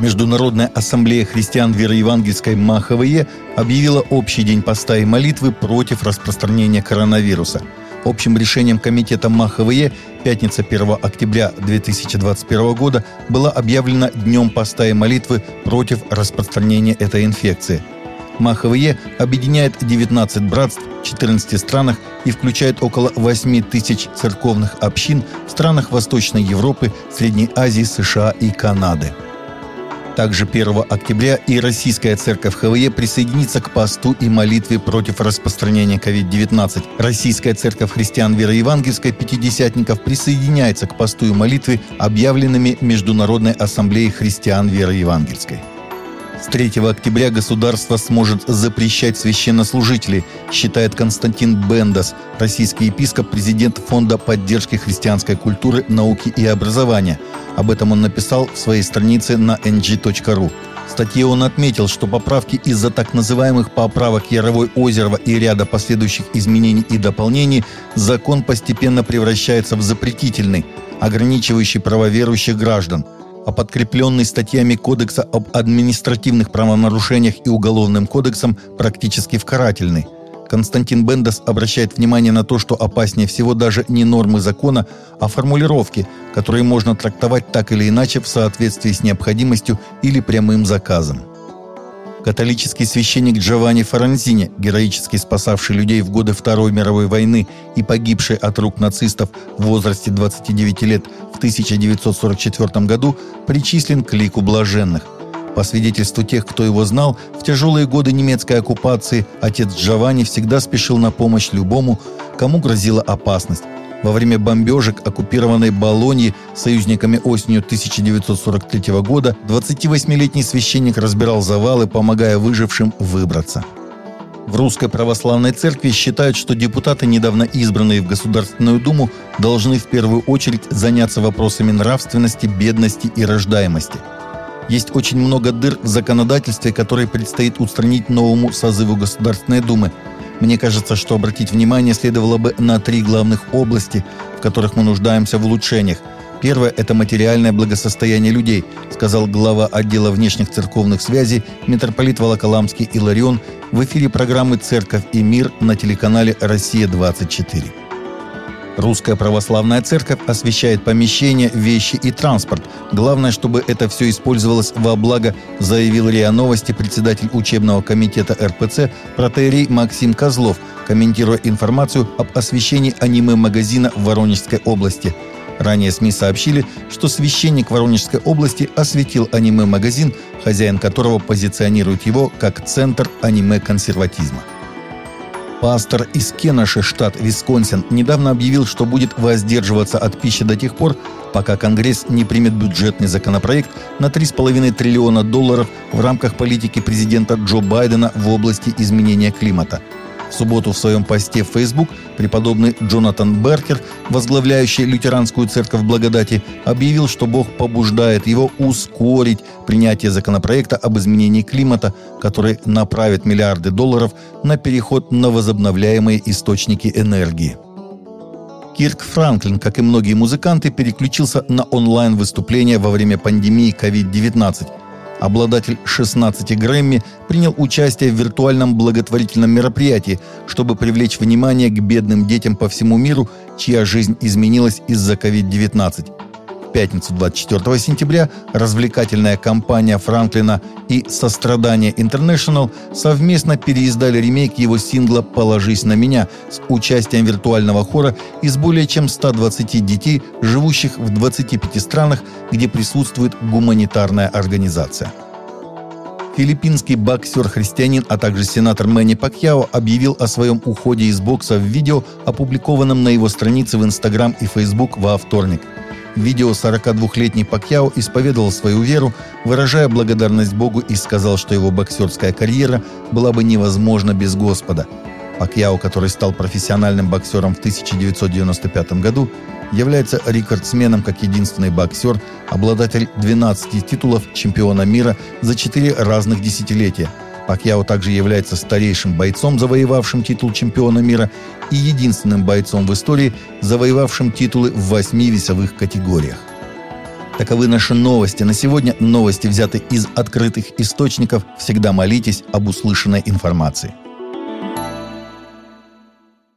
Международная ассамблея христиан вероевангельской МАХВЕ объявила общий день поста и молитвы против распространения коронавируса. Общим решением комитета МАХВЕ пятница 1 октября 2021 года была объявлена Днем поста и молитвы против распространения этой инфекции. МАХВЕ объединяет 19 братств в 14 странах и включает около 8 тысяч церковных общин в странах Восточной Европы, Средней Азии, США и Канады. Также 1 октября и Российская Церковь ХВЕ присоединится к посту и молитве против распространения COVID-19. Российская Церковь Христиан Вероевангельской Пятидесятников присоединяется к посту и молитве, объявленными Международной Ассамблеей Христиан Вероевангельской. С 3 октября государство сможет запрещать священнослужителей, считает Константин Бендас, российский епископ, президент Фонда поддержки христианской культуры, науки и образования. Об этом он написал в своей странице на ng.ru. В статье он отметил, что поправки из-за так называемых поправок Яровой Озерова и ряда последующих изменений и дополнений закон постепенно превращается в запретительный, ограничивающий права верующих граждан – а подкрепленный статьями Кодекса об административных правонарушениях и Уголовным кодексом практически в карательный. Константин Бендес обращает внимание на то, что опаснее всего даже не нормы закона, а формулировки, которые можно трактовать так или иначе в соответствии с необходимостью или прямым заказом. Католический священник Джованни Фаранзини, героически спасавший людей в годы Второй мировой войны и погибший от рук нацистов в возрасте 29 лет в 1944 году, причислен к лику блаженных. По свидетельству тех, кто его знал, в тяжелые годы немецкой оккупации отец Джованни всегда спешил на помощь любому, кому грозила опасность, во время бомбежек оккупированной Болоньи союзниками осенью 1943 года 28-летний священник разбирал завалы, помогая выжившим выбраться. В Русской Православной Церкви считают, что депутаты, недавно избранные в Государственную Думу, должны в первую очередь заняться вопросами нравственности, бедности и рождаемости. Есть очень много дыр в законодательстве, которые предстоит устранить новому созыву Государственной Думы – мне кажется, что обратить внимание следовало бы на три главных области, в которых мы нуждаемся в улучшениях. Первое – это материальное благосостояние людей, сказал глава отдела внешних церковных связей митрополит Волоколамский Иларион в эфире программы «Церковь и мир» на телеканале «Россия-24». Русская православная церковь освещает помещения, вещи и транспорт. Главное, чтобы это все использовалось во благо, заявил РИА Новости председатель учебного комитета РПЦ протеерей Максим Козлов, комментируя информацию об освещении аниме-магазина в Воронежской области. Ранее СМИ сообщили, что священник Воронежской области осветил аниме-магазин, хозяин которого позиционирует его как центр аниме-консерватизма. Пастор из Кеннеша, штат Висконсин, недавно объявил, что будет воздерживаться от пищи до тех пор, пока Конгресс не примет бюджетный законопроект на 3,5 триллиона долларов в рамках политики президента Джо Байдена в области изменения климата – в субботу в своем посте в Facebook преподобный Джонатан Беркер, возглавляющий лютеранскую церковь благодати, объявил, что Бог побуждает его ускорить принятие законопроекта об изменении климата, который направит миллиарды долларов на переход на возобновляемые источники энергии. Кирк Франклин, как и многие музыканты, переключился на онлайн-выступления во время пандемии COVID-19 – обладатель 16 Грэмми, принял участие в виртуальном благотворительном мероприятии, чтобы привлечь внимание к бедным детям по всему миру, чья жизнь изменилась из-за COVID-19 пятницу 24 сентября развлекательная компания Франклина и «Сострадание International совместно переиздали ремейк его сингла «Положись на меня» с участием виртуального хора из более чем 120 детей, живущих в 25 странах, где присутствует гуманитарная организация. Филиппинский боксер-христианин, а также сенатор Мэнни Пакьяо объявил о своем уходе из бокса в видео, опубликованном на его странице в Инстаграм и Фейсбук во вторник – видео 42-летний Пакьяо исповедовал свою веру, выражая благодарность Богу и сказал, что его боксерская карьера была бы невозможна без Господа. Пакьяо, который стал профессиональным боксером в 1995 году, является рекордсменом как единственный боксер, обладатель 12 титулов чемпиона мира за 4 разных десятилетия – Пакьяо также является старейшим бойцом, завоевавшим титул чемпиона мира, и единственным бойцом в истории, завоевавшим титулы в восьми весовых категориях. Таковы наши новости. На сегодня новости взяты из открытых источников. Всегда молитесь об услышанной информации.